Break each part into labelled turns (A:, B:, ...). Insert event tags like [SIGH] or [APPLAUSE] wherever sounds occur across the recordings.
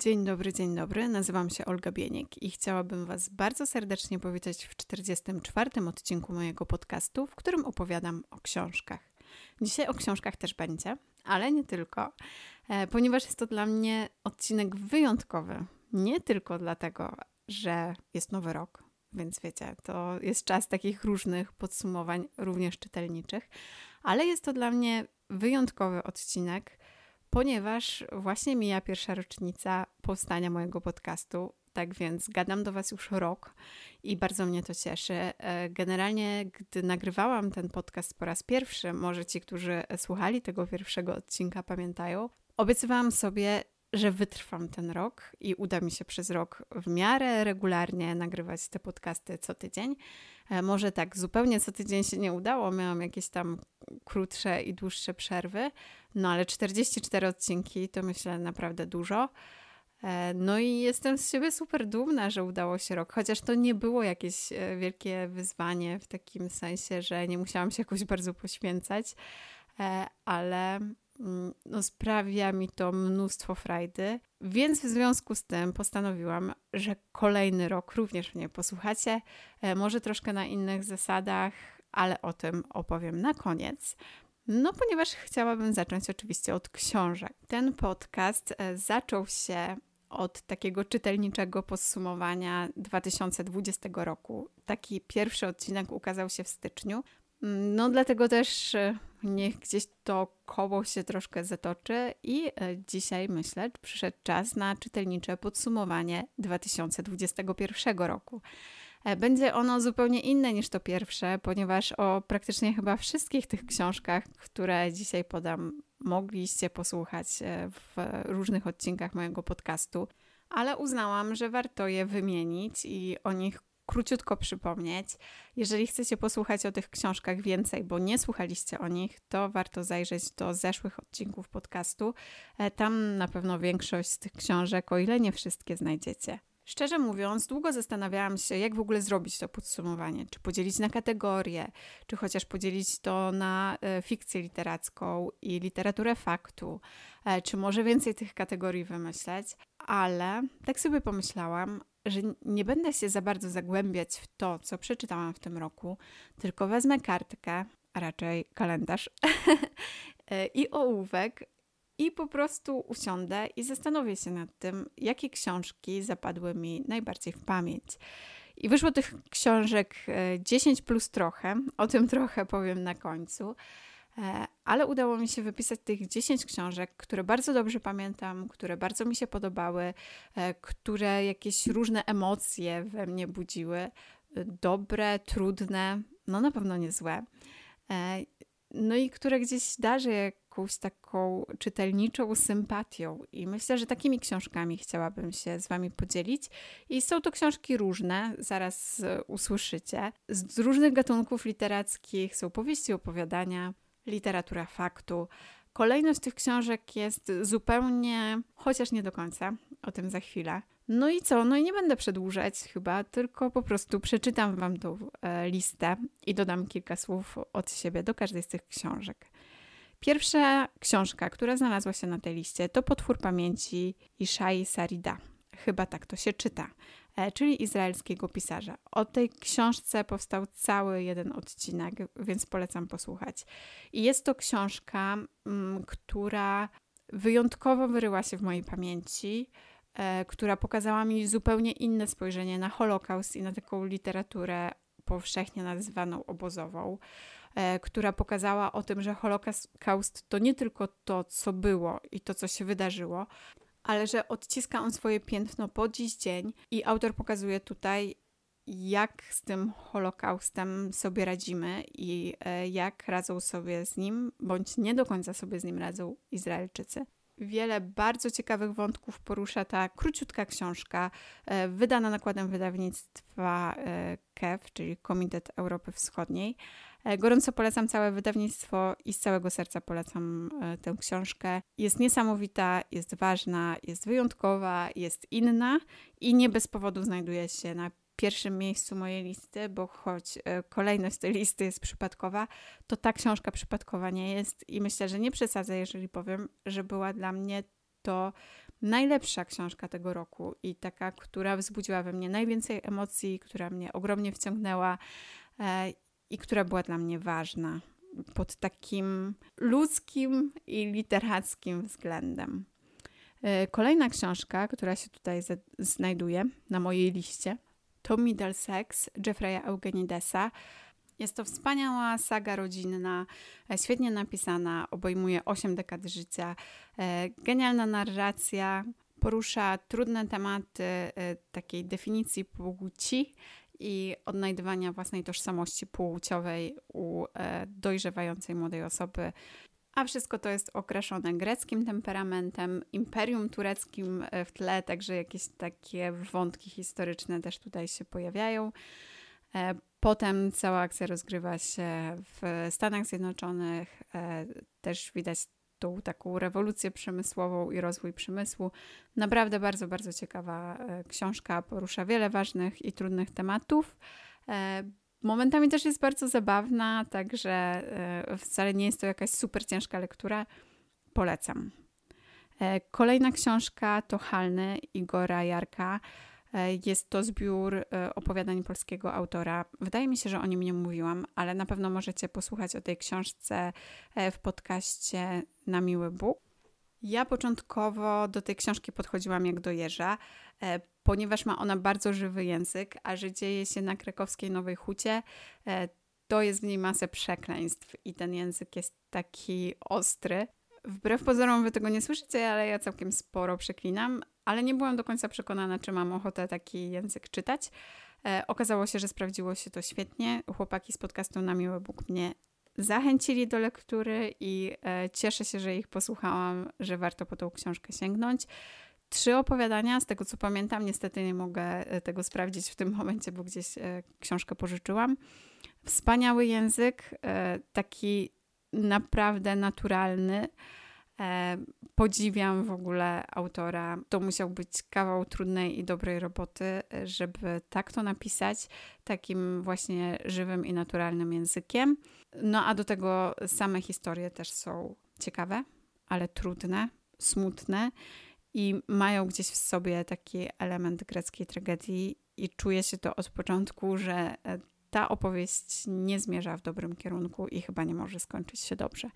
A: Dzień dobry, dzień dobry. Nazywam się Olga Bieniek i chciałabym Was bardzo serdecznie powitać w 44. odcinku mojego podcastu, w którym opowiadam o książkach. Dzisiaj o książkach też będzie, ale nie tylko, e, ponieważ jest to dla mnie odcinek wyjątkowy. Nie tylko dlatego, że jest nowy rok, więc wiecie, to jest czas takich różnych podsumowań, również czytelniczych, ale jest to dla mnie wyjątkowy odcinek ponieważ właśnie mija pierwsza rocznica powstania mojego podcastu. Tak więc gadam do Was już rok i bardzo mnie to cieszy. E, generalnie, gdy nagrywałam ten podcast po raz pierwszy, może ci, którzy słuchali tego pierwszego odcinka, pamiętają, obiecywałam sobie, że wytrwam ten rok i uda mi się przez rok w miarę regularnie nagrywać te podcasty co tydzień. E, może tak, zupełnie co tydzień się nie udało, miałam jakieś tam krótsze i dłuższe przerwy, no ale 44 odcinki to myślę naprawdę dużo. E, no i jestem z siebie super dumna, że udało się rok, chociaż to nie było jakieś e, wielkie wyzwanie w takim sensie, że nie musiałam się jakoś bardzo poświęcać, ale mm, no, sprawia mi to mnóstwo frajdy, więc w związku z tym postanowiłam, że kolejny rok również mnie posłuchacie, może troszkę na innych zasadach, ale o tym opowiem na koniec. No, ponieważ chciałabym zacząć oczywiście od książek. Ten podcast e, zaczął się od takiego czytelniczego podsumowania 2020 roku. Taki pierwszy odcinek ukazał się w styczniu. No, dlatego też e, niech gdzieś to koło się troszkę zatoczy i e, dzisiaj myślę, przyszedł czas na czytelnicze podsumowanie 2021 roku. E, będzie ono zupełnie inne niż to pierwsze, ponieważ o praktycznie chyba wszystkich tych książkach, które dzisiaj podam, mogliście posłuchać e, w różnych odcinkach mojego podcastu, ale uznałam, że warto je wymienić i o nich króciutko przypomnieć. Jeżeli chcecie posłuchać o tych książkach więcej, bo nie słuchaliście o nich, to warto zajrzeć do zeszłych odcinków podcastu. E, tam na pewno większość z tych książek, o ile nie wszystkie, znajdziecie. Szczerze mówiąc, długo zastanawiałam się, jak w ogóle zrobić to podsumowanie. Czy podzielić na kategorie, czy chociaż podzielić to na e, fikcję literacką i literaturę faktu, e, czy może więcej tych kategorii wymyśleć. Ale tak sobie pomyślałam, że nie będę się za bardzo zagłębiać w to, co przeczytałam w tym roku, tylko wezmę kartkę, a raczej kalendarz [LAUGHS] e, i ołówek i po prostu usiądę i zastanowię się nad tym, jakie książki zapadły mi najbardziej w pamięć. I wyszło tych książek 10 e, plus trochę, o tym trochę powiem na końcu, e, ale udało mi się wypisać tych 10 książek, które bardzo dobrze pamiętam, które bardzo mi się podobały, e, które jakieś różne emocje we mnie budziły, dobre, trudne, no na pewno nie złe. No i które gdzieś darzy jakąś taką czytelniczą sympatią. I myślę, że takimi książkami chciałabym się z Wami podzielić. I są to książki różne, zaraz usłyszycie. Z różnych gatunków literackich są powieści, opowiadania, literatura faktu. Kolejność tych książek jest zupełnie, chociaż nie do końca, o tym za chwilę. No i co? No i nie będę przedłużać chyba, tylko po prostu przeczytam Wam tą e, listę i dodam kilka słów od siebie do każdej z tych książek. Pierwsza książka, która znalazła się na tej liście, to Potwór Pamięci Ishai Sarida. Chyba tak to się czyta, e, czyli izraelskiego pisarza. O tej książce powstał cały jeden odcinek, więc polecam posłuchać. I jest to książka, mm, która wyjątkowo wyryła się w mojej pamięci, e, która pokazała mi zupełnie inne spojrzenie na Holokaust i na taką literaturę powszechnie nazywaną obozową. E, która pokazała o tym, że Holokaust to nie tylko to, co było i to, co się wydarzyło, ale że odciska on swoje piętno po dziś dzień i autor pokazuje tutaj, jak z tym Holokaustem sobie radzimy i e, jak radzą sobie z nim, bądź nie do końca sobie z nim radzą Izraelczycy. Wiele bardzo ciekawych wątków porusza ta króciutka książka, e, wydana nakładem wydawnictwa KEF, czyli Komitet Europy Wschodniej. E, gorąco polecam całe wydawnictwo i z całego serca polecam e, tę książkę. Jest niesamowita, jest ważna, jest wyjątkowa, jest inna i nie bez powodu znajduje się na pierwszym miejscu mojej listy, bo choć e, kolejność tej listy jest przypadkowa, to ta książka przypadkowa nie jest i myślę, że nie przesadzę, jeżeli powiem, że była dla mnie to najlepsza książka tego roku i taka, która wzbudziła we mnie najwięcej emocji, która mnie ogromnie wciągnęła e, i która była dla mnie ważna pod takim ludzkim i literackim względem. E, kolejna książka, która się tutaj znajduje na mojej liście, to Middlesex Jeffrey'a Eugenidesa. Jest to wspaniała saga rodzinna, e, świetnie napisana, obejmuje 8 dekad życia, e, genialna narracja, porusza trudne tematy takiej definicji płci i odnajdywania własnej tożsamości płciowej u dojrzewającej młodej osoby a wszystko to jest okraszone greckim temperamentem, imperium tureckim e, w tle, także jakieś takie wątki historyczne też tutaj się pojawiają. E, potem cała akcja rozgrywa się w Stanach Zjednoczonych. E, też widać tą taką rewolucję przemysłową i rozwój przemysłu. Naprawdę bardzo, bardzo ciekawa książka. Porusza wiele ważnych i trudnych tematów. Momentami też jest bardzo zabawna, także e, wcale nie jest to jakaś super ciężka lektura. Polecam. E, kolejna książka to Halny Igora Jarka. E, jest to zbiór opowiadań polskiego autora. Wydaje mi się, że o nim nie mówiłam, ale na pewno możecie posłuchać o tej książce w podcaście Na Miły Bóg. Ja początkowo do tej książki podchodziłam jak do jeża ponieważ ma ona bardzo żywy język, a że dzieje się na krakowskiej Nowej Hucie, e, to jest w niej masę przekleństw i ten język jest taki ostry. Wbrew pozorom wy tego nie słyszycie, ale ja całkiem sporo przeklinam, ale nie byłam do końca przekonana, czy mam ochotę taki język czytać. E, okazało się, że sprawdziło się to świetnie. Chłopaki z podcastu Na Miły Bóg mnie zachęcili do lektury i e, cieszę się, że ich posłuchałam, że warto po tą książkę sięgnąć trzy opowiadania, z tego co pamiętam. Niestety nie mogę e, tego sprawdzić w tym [LAUGHS] momencie, bo gdzieś e, książkę pożyczyłam. Wspaniały język, taki naprawdę naturalny. Podziwiam w ogóle autora. To musiał być kawał trudnej i dobrej roboty, żeby tak to napisać, takim właśnie żywym i naturalnym językiem. No a do tego same historie też są ciekawe, ale trudne, smutne i mają gdzieś w sobie taki element greckiej tragedii, i czuje się to od początku, że e, ta opowieść nie zmierza w dobrym kierunku i chyba nie może skończyć się dobrze.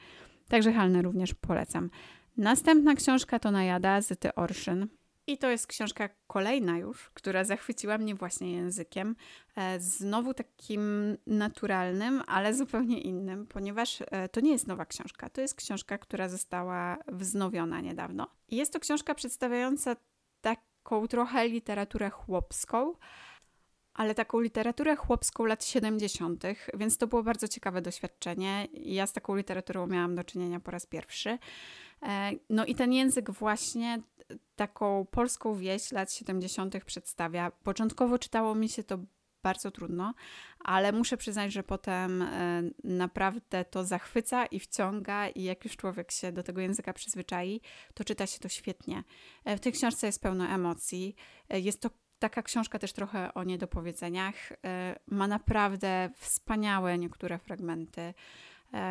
A: Także Halne również polecam. Następna książka to Najada Zyty Orszyn. I to jest książka kolejna już, która zachwyciła mnie właśnie językiem. E, znowu takim naturalnym, ale zupełnie innym, ponieważ e, to nie jest nowa książka. To jest książka, która została wznowiona niedawno. I jest to książka przedstawiająca taką trochę literaturę chłopską, ale taką literaturę chłopską lat 70., więc to było bardzo ciekawe doświadczenie. Ja z taką literaturą miałam do czynienia po raz pierwszy. E, no i ten język właśnie taką polską wieś lat 70. przedstawia. Początkowo czytało mi się to bardzo trudno, ale muszę przyznać, że potem e, naprawdę to zachwyca i wciąga, i jak już człowiek się do tego języka przyzwyczai, to czyta się to świetnie. E, w tej książce jest pełno emocji. Jest to taka książka też trochę o niedopowiedzeniach. Ma naprawdę wspaniałe niektóre fragmenty,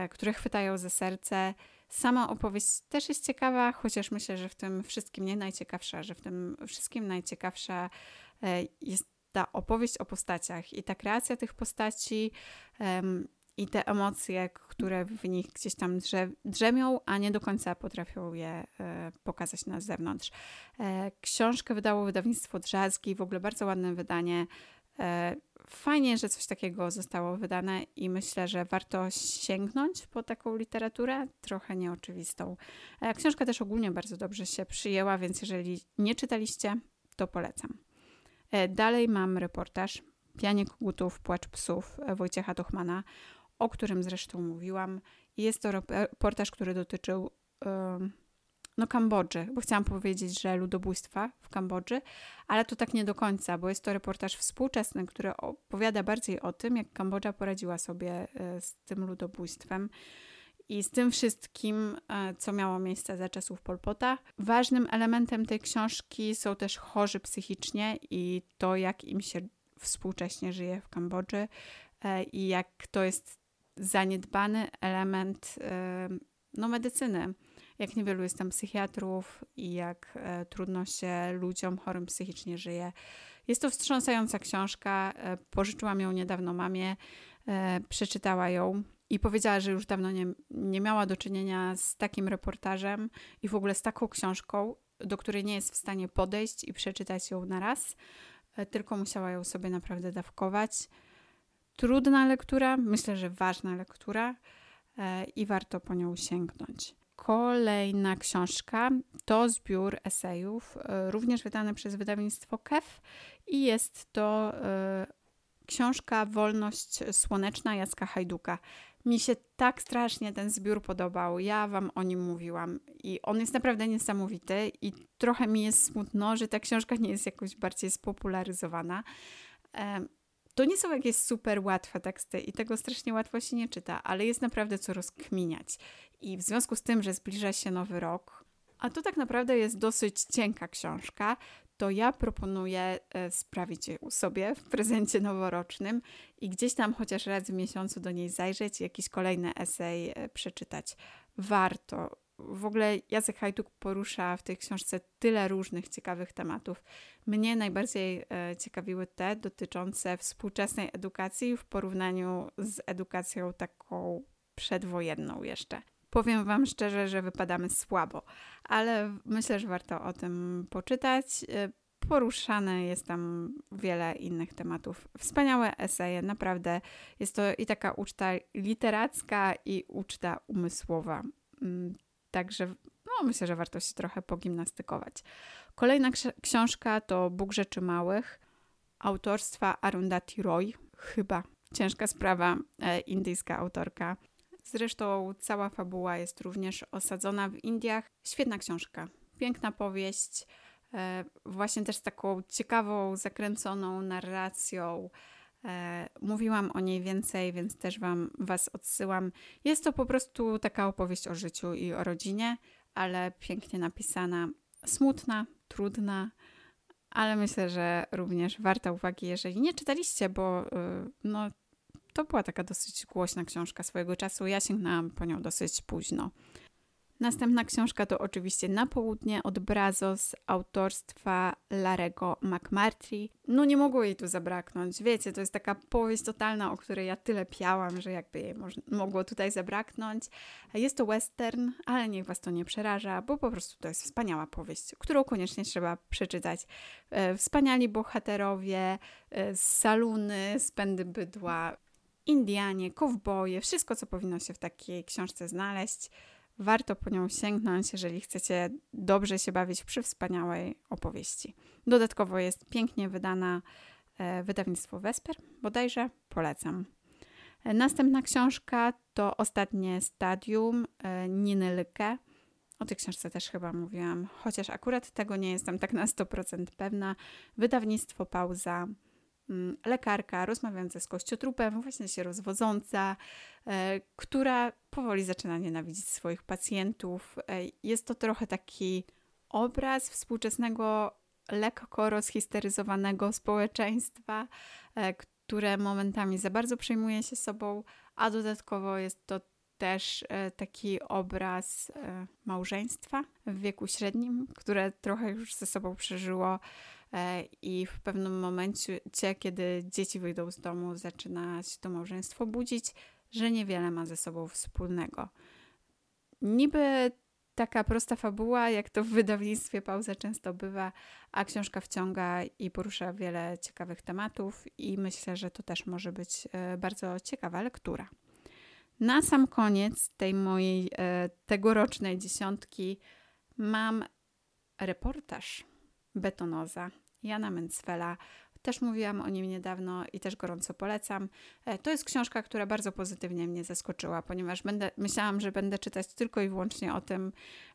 A: które chwytają ze serce. Sama opowieść też jest ciekawa, chociaż myślę, że w tym wszystkim nie najciekawsza, że w tym wszystkim najciekawsza e, jest ta opowieść o postaciach i ta kreacja tych postaci i te emocje, które w nich gdzieś tam drze drzemią, a nie do końca potrafią je e, pokazać na zewnątrz. E, książkę wydało wydawnictwo Drzazgi, w ogóle bardzo ładne wydanie. E, fajnie, że coś takiego zostało wydane i myślę, że warto sięgnąć po taką literaturę, trochę nieoczywistą. Książka też ogólnie bardzo dobrze się przyjęła, więc jeżeli nie czytaliście, to polecam. Dalej mam reportaż Pianie Kogutów, Płacz Psów Wojciecha Tuchmana, o którym zresztą mówiłam. Jest to reportaż, który dotyczył no Kambodży, bo chciałam powiedzieć, że ludobójstwa w Kambodży, ale to tak nie do końca, bo jest to reportaż współczesny, który opowiada bardziej o tym, jak Kambodża poradziła sobie e, z tym ludobójstwem i z tym wszystkim, e, co miało miejsce za czasów Polpota. Ważnym elementem tej książki są też chorzy psychicznie i to, jak im się współcześnie żyje w Kambodży e, i jak to jest zaniedbany element no, medycyny jak niewielu jest tam psychiatrów i jak e, trudno się ludziom chorym psychicznie żyje. Jest to wstrząsająca książka. E, pożyczyłam ją niedawno mamie, e, przeczytała ją i powiedziała, że już dawno nie, nie miała do czynienia z takim reportażem i w ogóle z taką książką, do której nie jest w stanie podejść i przeczytać ją na raz, tylko musiała ją sobie naprawdę dawkować. Trudna lektura, myślę, że ważna lektura e, i warto po nią sięgnąć. Kolejna książka to zbiór esejów, e, również wydany przez wydawnictwo KEF i jest to książka Wolność Słoneczna Jacka Hajduka. Mi się tak strasznie ten zbiór podobał. Ja wam o nim mówiłam i on jest naprawdę niesamowity i trochę mi jest smutno, że ta książka nie jest jakoś bardziej spopularyzowana. To nie są jakieś super łatwe teksty i tego strasznie łatwo się nie czyta, ale jest naprawdę co rozkminiać. I w związku z tym, że zbliża się nowy rok, a to tak naprawdę jest dosyć cienka książka, to ja proponuję e, sprawić je sobie w prezencie noworocznym i gdzieś tam chociaż raz w miesiącu do niej zajrzeć jakiś kolejny esej e, przeczytać. Warto. W ogóle Jacek Hajduk porusza w tej książce tyle różnych ciekawych tematów. Mnie najbardziej e, ciekawiły te dotyczące współczesnej edukacji w porównaniu z edukacją taką przedwojenną jeszcze. Powiem Wam szczerze, że wypadamy słabo, ale myślę, że warto o tym poczytać. E, poruszane jest tam wiele innych tematów. Wspaniałe eseje, naprawdę. Jest to i taka uczta literacka, i uczta umysłowa. Także no, myślę, że warto się trochę pogimnastykować. Kolejna książka to Bóg Rzeczy Małych autorstwa Arundhati Roy. Chyba ciężka sprawa, e, indyjska autorka. Zresztą cała fabuła jest również osadzona w Indiach. Świetna książka, piękna powieść, e, właśnie też z taką ciekawą, zakręconą narracją. E, mówiłam o niej więcej, więc też wam, Was odsyłam. Jest to po prostu taka opowieść o życiu i o rodzinie, ale pięknie napisana, smutna, trudna, ale myślę, że również warta uwagi, jeżeli nie czytaliście, bo y, no, to była taka dosyć głośna książka swojego czasu. Ja sięgnęłam po nią dosyć późno. Następna książka to oczywiście Na południe od Brazos autorstwa Larego McMurtry. No nie mogło jej tu zabraknąć. Wiecie, to jest taka powieść totalna, o której ja tyle piałam, że jakby jej mogło tutaj zabraknąć. Jest to western, ale niech was to nie przeraża, bo po prostu to jest wspaniała powieść, którą koniecznie trzeba przeczytać. E, wspaniali bohaterowie, e, saluny, spędy bydła, Indianie, kowboje, wszystko co powinno się w takiej książce znaleźć. Warto po nią sięgnąć, jeżeli chcecie dobrze się bawić przy wspaniałej opowieści. Dodatkowo jest pięknie wydana e, wydawnictwo Vesper, bodajże polecam. E, następna książka to Ostatnie Stadium e, Niny Lyke. O tej książce też chyba mówiłam, chociaż akurat tego nie jestem tak na 100% pewna. Wydawnictwo Pauza Mm, lekarka rozmawiająca z kościotrupem, właśnie się rozwodząca, która powoli zaczyna nienawidzić swoich pacjentów. E, jest to trochę taki obraz współczesnego, lekko rozhisteryzowanego społeczeństwa, e, które momentami za bardzo przejmuje się sobą, a dodatkowo jest to też taki obraz małżeństwa w wieku średnim, które trochę już ze sobą przeżyło E, i w pewnym momencie, kiedy dzieci wyjdą z domu, zaczyna się to małżeństwo budzić, że niewiele ma ze sobą wspólnego. Niby taka prosta fabuła, jak to w wydawnictwie pauza często bywa, a książka wciąga i porusza wiele ciekawych tematów, i myślę, że to też może być e, bardzo ciekawa lektura. Na sam koniec tej mojej e, tegorocznej dziesiątki mam reportaż Betonoza Jana Mencfela. Też mówiłam o nim niedawno i też gorąco polecam. E, to jest książka, która bardzo pozytywnie mnie zaskoczyła, ponieważ będę, myślałam, że będę czytać tylko i wyłącznie o tym,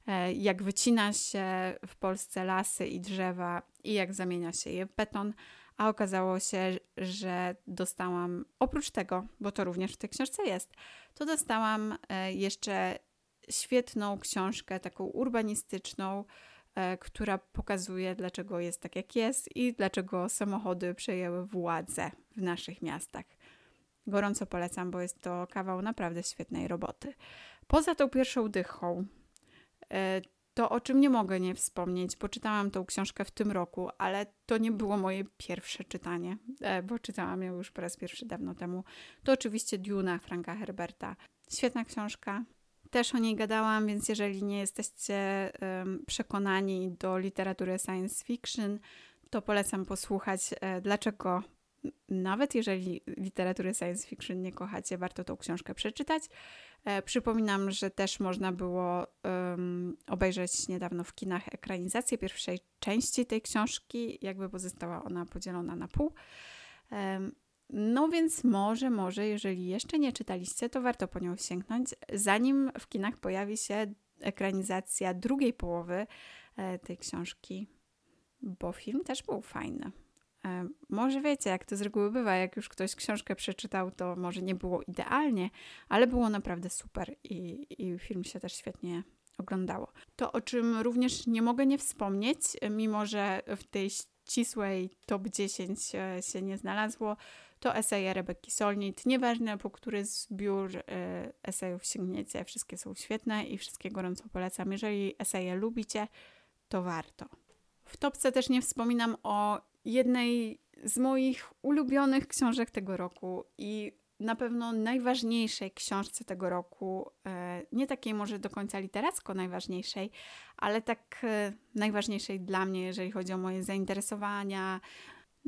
A: e, jak wycina się w Polsce lasy i drzewa i jak zamienia się je w beton, a okazało się, że dostałam, oprócz tego, bo to również w tej książce jest, to dostałam e, jeszcze świetną książkę, taką urbanistyczną, która pokazuje, dlaczego jest tak, jak jest i dlaczego samochody przejęły władzę w naszych miastach. Gorąco polecam, bo jest to kawał naprawdę świetnej roboty. Poza tą pierwszą dychą to, o czym nie mogę nie wspomnieć, bo czytałam tą książkę w tym roku, ale to nie było moje pierwsze czytanie, bo czytałam ją już po raz pierwszy dawno temu. To oczywiście Duna Franka Herberta. Świetna książka, też o niej gadałam, więc jeżeli nie jesteście przekonani do literatury science fiction, to polecam posłuchać, e, dlaczego nawet jeżeli literatury science fiction nie kochacie, warto tą książkę przeczytać. E, przypominam, że też można było um, obejrzeć niedawno w kinach ekranizację pierwszej części tej książki, jakby pozostała ona podzielona na pół. Um, no więc może, może, jeżeli jeszcze nie czytaliście, to warto po nią sięgnąć, zanim w kinach pojawi się ekranizacja drugiej połowy e, tej książki, bo film też był fajny. E, może wiecie, jak to z reguły bywa, jak już ktoś książkę przeczytał, to może nie było idealnie, ale było naprawdę super i, i film się też świetnie oglądało. To, o czym również nie mogę nie wspomnieć, mimo że w tej ścisłej top 10 e, się nie znalazło, to eseje Rebeki Solnit. Nieważne, po który zbiór y, esejów sięgniecie, wszystkie są świetne i wszystkie gorąco polecam. Jeżeli eseje lubicie, to warto. W topce też nie wspominam o jednej z moich ulubionych książek tego roku i na pewno najważniejszej książce tego roku, e, nie takiej może do końca literacko najważniejszej, ale tak e, najważniejszej dla mnie, jeżeli chodzi o moje zainteresowania,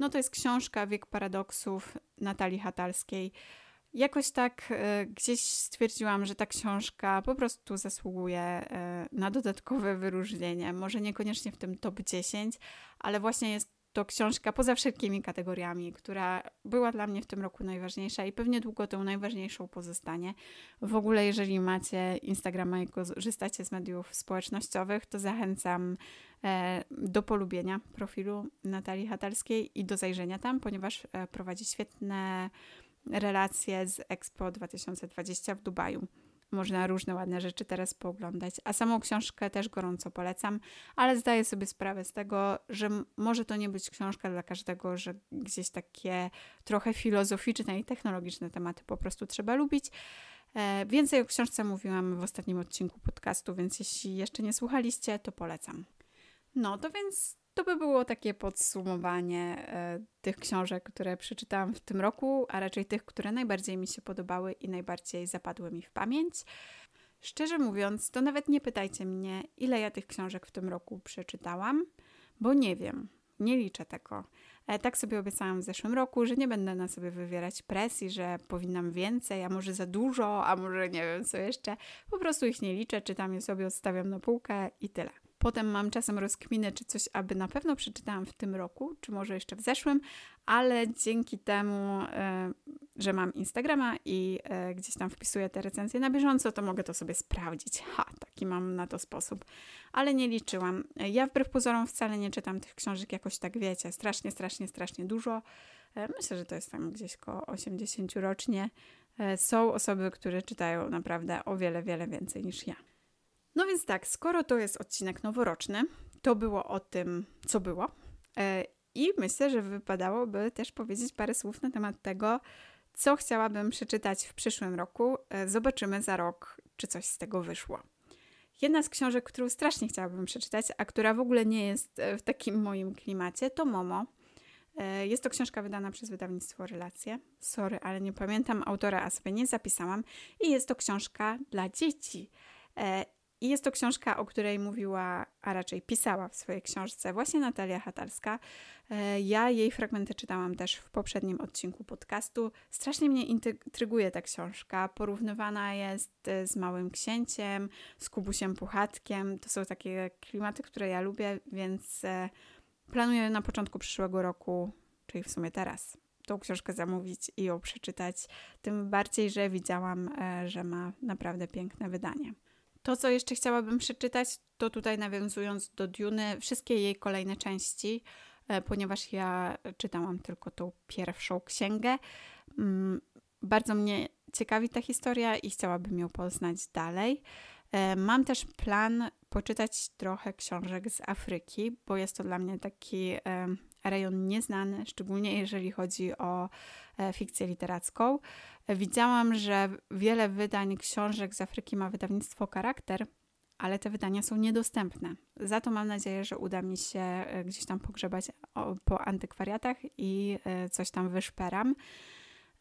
A: no to jest książka Wiek Paradoksów Natalii Hatalskiej. Jakoś tak y, gdzieś stwierdziłam, że ta książka po prostu zasługuje y, na dodatkowe wyróżnienie. Może niekoniecznie w tym top 10, ale właśnie jest to książka poza wszelkimi kategoriami, która była dla mnie w tym roku najważniejsza i pewnie długo tą najważniejszą pozostanie. W ogóle, jeżeli macie Instagrama i korzystacie z mediów społecznościowych, to zachęcam e, do polubienia profilu Natalii Hatalskiej i do zajrzenia tam, ponieważ e, prowadzi świetne relacje z Expo 2020 w Dubaju. Można różne ładne rzeczy teraz pooglądać, a samą książkę też gorąco polecam, ale zdaję sobie sprawę z tego, że może to nie być książka dla każdego, że gdzieś takie trochę filozoficzne i technologiczne tematy po prostu trzeba lubić. E, więcej o książce mówiłam w ostatnim odcinku podcastu, więc jeśli jeszcze nie słuchaliście, to polecam. No to więc to by było takie podsumowanie e, tych książek, które przeczytałam w tym roku, a raczej tych, które najbardziej mi się podobały i najbardziej zapadły mi w pamięć. Szczerze mówiąc, to nawet nie pytajcie mnie, ile ja tych książek w tym roku przeczytałam, bo nie wiem, nie liczę tego. E, tak sobie obiecałam w zeszłym roku, że nie będę na sobie wywierać presji, że powinnam więcej, a może za dużo, a może nie wiem co jeszcze. Po prostu ich nie liczę, czytam je sobie, odstawiam na półkę i tyle. Potem mam czasem rozkminę, czy coś aby na pewno przeczytałam w tym roku, czy może jeszcze w zeszłym, ale dzięki temu, e, że mam Instagrama i e, gdzieś tam wpisuję te recenzje na bieżąco, to mogę to sobie sprawdzić. Ha, taki mam na to sposób. Ale nie liczyłam. Ja wbrew pozorom wcale nie czytam tych książek jakoś tak, wiecie, strasznie, strasznie, strasznie dużo. E, myślę, że to jest tam gdzieś koło 80 rocznie. Są osoby, które czytają naprawdę o wiele, wiele więcej niż ja. No więc tak, skoro to jest odcinek noworoczny, to było o tym, co było. E, I myślę, że wypadałoby też powiedzieć parę słów na temat tego, co chciałabym przeczytać w przyszłym roku. E, zobaczymy za rok, czy coś z tego wyszło. Jedna z książek, którą strasznie chciałabym przeczytać, a która w ogóle nie jest e, w takim moim klimacie, to Momo. Jest to książka wydana przez wydawnictwo Relacje. Sorry, ale nie pamiętam autora, a sobie nie zapisałam. I jest to książka dla dzieci. I jest to książka, o której mówiła, a raczej pisała w swojej książce właśnie Natalia Hatalska. E, ja jej fragmenty czytałam też w poprzednim odcinku podcastu. Strasznie mnie intryguje ta książka. Porównywana jest e, z Małym Księciem, z Kubusiem Puchatkiem. To są takie klimaty, które ja lubię, więc e, planuję na początku przyszłego roku, czyli w sumie teraz, tą książkę zamówić i ją przeczytać. Tym bardziej, że widziałam, że ma naprawdę piękne wydanie. To, co jeszcze chciałabym przeczytać, to tutaj nawiązując do Duny, wszystkie jej kolejne części, e, ponieważ ja czytałam tylko tą pierwszą księgę. Mm, bardzo mnie ciekawi ta historia i chciałabym ją poznać dalej. E, mam też plan poczytać trochę książek z Afryki, bo jest to dla mnie taki rejon nieznany, szczególnie jeżeli chodzi o e, fikcję literacką. Widziałam, że wiele wydań książek z Afryki ma wydawnictwo Charakter, ale te wydania są niedostępne. Za to mam nadzieję, że uda mi się e, gdzieś tam pogrzebać po antykwariatach i e, coś tam wyszperam.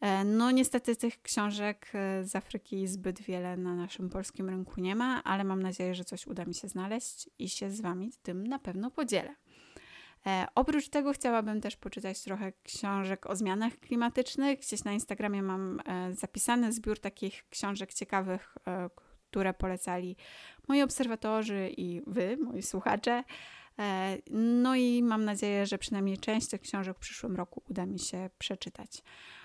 A: E, no, niestety tych książek z Afryki zbyt wiele na naszym polskim rynku nie ma, ale mam nadzieję, że coś uda mi się znaleźć i się z Wami tym na pewno podzielę. E, oprócz tego chciałabym też poczytać trochę książek o zmianach klimatycznych. Gdzieś na Instagramie mam e, zapisany zbiór takich książek ciekawych, e, które polecali moi obserwatorzy i wy, moi słuchacze. No i mam nadzieję, że przynajmniej część tych książek w przyszłym roku uda mi się przeczytać.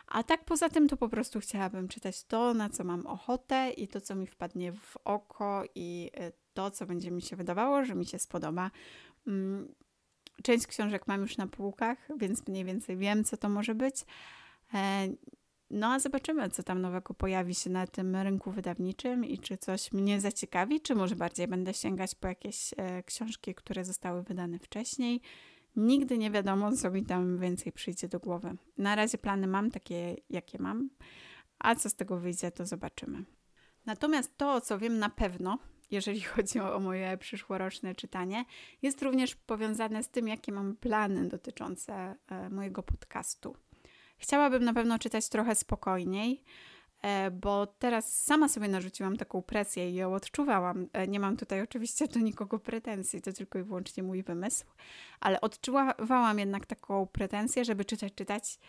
A: A tak poza tym to po prostu chciałabym czytać to, na co mam ochotę i to, co mi wpadnie w oko i to, co będzie mi się wydawało, że mi się spodoba. Część książek mam już na półkach, więc mniej więcej wiem, co to może być. E, no a zobaczymy, co tam nowego pojawi się na tym rynku wydawniczym i czy coś mnie zaciekawi, czy może bardziej będę sięgać po jakieś e, książki, które zostały wydane wcześniej. Nigdy nie wiadomo, co mi tam więcej przyjdzie do głowy. Na razie plany mam takie, jakie mam, a co z tego wyjdzie, to zobaczymy. Natomiast to, co wiem na pewno, jeżeli [LAUGHS] chodzi o, moje przyszłoroczne czytanie, jest również powiązane z tym, jakie mam plany dotyczące e, mojego podcastu. Chciałabym na pewno czytać trochę spokojniej, e, bo teraz sama sobie narzuciłam taką presję i ją odczuwałam. E, nie mam tutaj oczywiście do nikogo pretensji, to tylko i wyłącznie mój wymysł, ale odczuwałam jednak taką pretensję, żeby czytać, czytać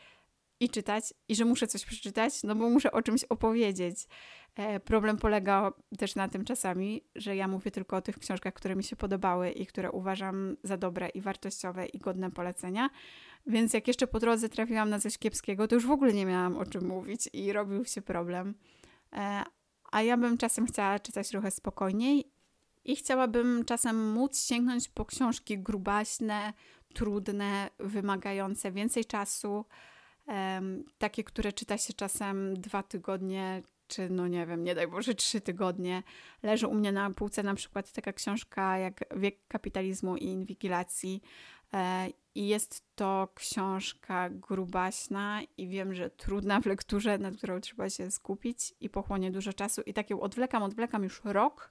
A: i czytać, i że muszę coś przeczytać, no bo muszę o czymś opowiedzieć. E, problem polega też na tym czasami, że ja mówię tylko o tych książkach, które mi się podobały i które uważam za dobre i wartościowe i godne polecenia. Więc jak jeszcze po drodze trafiłam na coś kiepskiego, to już w ogóle nie miałam o czym mówić i robił się problem. E, a ja bym czasem chciała czytać trochę spokojniej i chciałabym czasem móc sięgnąć po książki grubaśne, trudne, wymagające więcej czasu takie, które czyta się czasem dwa tygodnie, czy no nie wiem, nie daj Boże, trzy tygodnie. Leży u mnie na półce na przykład taka książka jak Wiek kapitalizmu i inwigilacji. E, I jest to książka grubaśna i wiem, że trudna w lekturze, nad którą trzeba się skupić i pochłonie dużo czasu. I tak ją odwlekam, odwlekam już rok.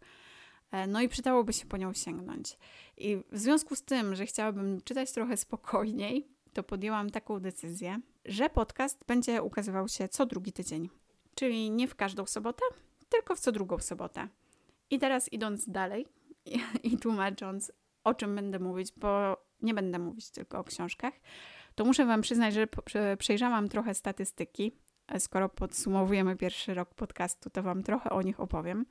A: E, no i przydałoby się po nią sięgnąć. I w związku z tym, że chciałabym czytać trochę spokojniej, to podjęłam taką decyzję, że podcast będzie ukazywał się co drugi tydzień. Czyli nie w każdą sobotę, tylko w co drugą sobotę. I teraz idąc dalej i, [LAUGHS] i tłumacząc, o czym będę mówić, bo nie będę mówić tylko o książkach, to muszę Wam przyznać, że przejrzałam trochę statystyki. Skoro podsumowujemy pierwszy rok podcastu, to Wam trochę o nich opowiem.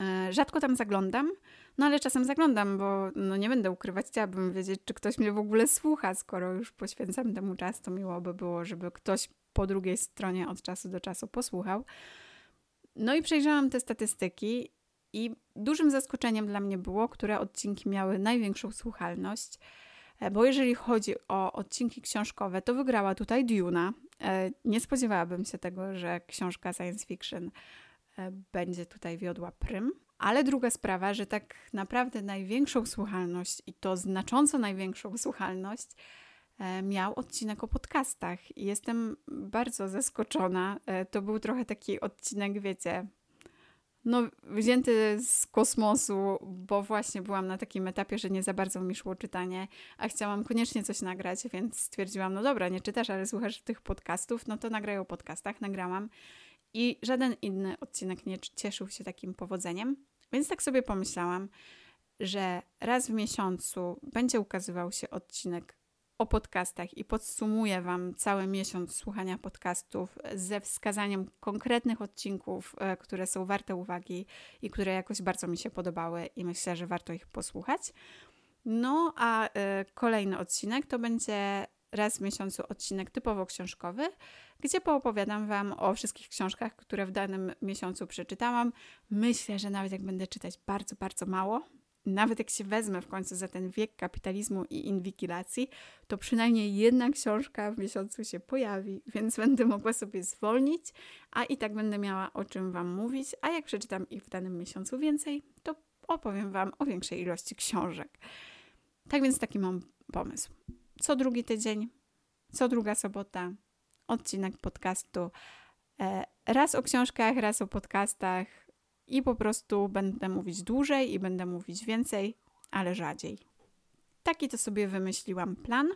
A: E, rzadko tam zaglądam, no ale czasem zaglądam, bo no nie będę ukrywać, chciałabym wiedzieć, czy ktoś mnie w ogóle słucha, skoro już poświęcam temu czas, to miło by było, żeby ktoś po drugiej stronie od czasu do czasu posłuchał. No i przejrzałam te statystyki i dużym zaskoczeniem dla mnie było, które odcinki miały największą słuchalność, e, bo jeżeli chodzi o odcinki książkowe, to wygrała tutaj Duna. E, nie spodziewałabym się tego, że książka science fiction będzie tutaj wiodła prym. Ale druga sprawa, że tak naprawdę największą słuchalność i to znacząco największą słuchalność e, miał odcinek o podcastach. I jestem bardzo zaskoczona. E, to był trochę taki odcinek, wiecie, no, wzięty z kosmosu, bo właśnie byłam na takim etapie, że nie za bardzo mi szło czytanie, a chciałam koniecznie coś nagrać, więc stwierdziłam, no dobra, nie czytasz, ale słuchasz tych podcastów, no to nagrają o podcastach. Nagrałam i żaden inny odcinek nie cieszył się takim powodzeniem. Więc tak sobie pomyślałam, że raz w miesiącu będzie ukazywał się odcinek o podcastach i podsumuję Wam cały miesiąc słuchania podcastów ze wskazaniem konkretnych odcinków, e, które są warte uwagi i które jakoś bardzo mi się podobały i myślę, że warto ich posłuchać. No a y, kolejny odcinek to będzie raz w miesiącu odcinek typowo książkowy, gdzie poopowiadam Wam o wszystkich książkach, które w danym miesiącu przeczytałam. Myślę, że nawet jak będę czytać bardzo, bardzo mało, nawet jak się wezmę w końcu za ten wiek kapitalizmu i inwigilacji, to przynajmniej jedna książka w miesiącu się pojawi, więc będę mogła sobie zwolnić, a i tak będę miała o czym Wam mówić. A jak przeczytam ich w danym miesiącu więcej, to opowiem Wam o większej ilości książek. Tak więc taki mam pomysł co drugi tydzień, co druga sobota, odcinek podcastu. E, raz o książkach, raz o podcastach. i po prostu będę mówić dłużej i będę mówić więcej, ale rzadziej. Taki to sobie wymyśliłam plan.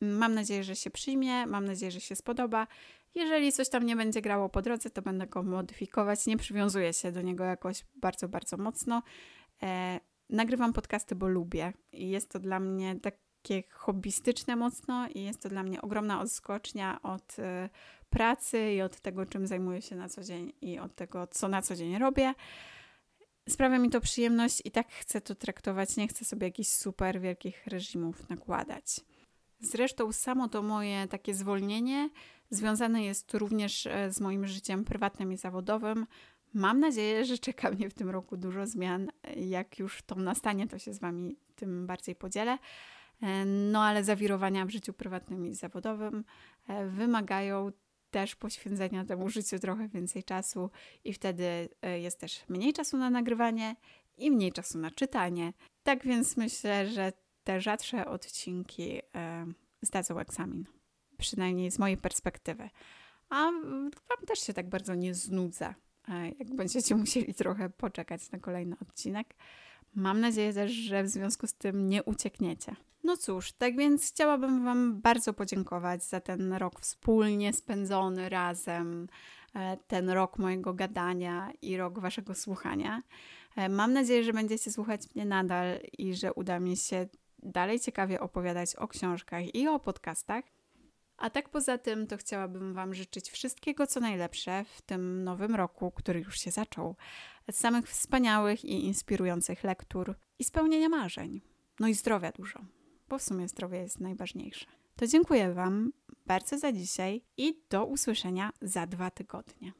A: Mam nadzieję, że się przyjmie, mam nadzieję, że się spodoba. Jeżeli coś tam nie będzie grało po drodze, to będę go modyfikować. Nie przywiązuję się do niego jakoś bardzo, bardzo mocno. E, nagrywam podcasty, bo lubię i jest to dla mnie takie hobbystyczne mocno i jest to dla mnie ogromna odskocznia od e, pracy i od tego, czym zajmuję się na co dzień i od tego, co na co dzień robię. Sprawia mi to przyjemność i tak chcę to traktować. Nie chcę sobie jakichś super wielkich reżimów nakładać. Zresztą samo to moje takie zwolnienie związane jest również e, z moim życiem prywatnym i zawodowym. Mam nadzieję, że czeka mnie w tym roku dużo zmian. Jak już to nastanie, to się z Wami tym bardziej podzielę. E, no ale zawirowania w życiu prywatnym i zawodowym e, wymagają też poświęcenia temu życiu trochę więcej czasu i wtedy jest też mniej czasu na nagrywanie i mniej czasu na czytanie. Tak więc myślę, że te rzadsze odcinki e, zdadzą egzamin. Przynajmniej z mojej perspektywy. A Wam też się tak bardzo nie znudza, e, jak będziecie musieli trochę poczekać na kolejny odcinek. Mam nadzieję też, że w związku z tym nie uciekniecie. No cóż, tak więc chciałabym Wam bardzo podziękować za ten rok wspólnie spędzony razem, e, ten rok mojego gadania i rok Waszego słuchania. E, mam nadzieję, że będziecie słuchać mnie nadal i że uda mi się dalej ciekawie opowiadać o książkach i o podcastach. A tak poza tym, to chciałabym Wam życzyć wszystkiego, co najlepsze w tym nowym roku, który już się zaczął. Samych wspaniałych i inspirujących lektur i spełnienia marzeń. No i zdrowia dużo, bo w sumie zdrowie jest najważniejsze. To dziękuję Wam bardzo za dzisiaj i do usłyszenia za dwa tygodnie.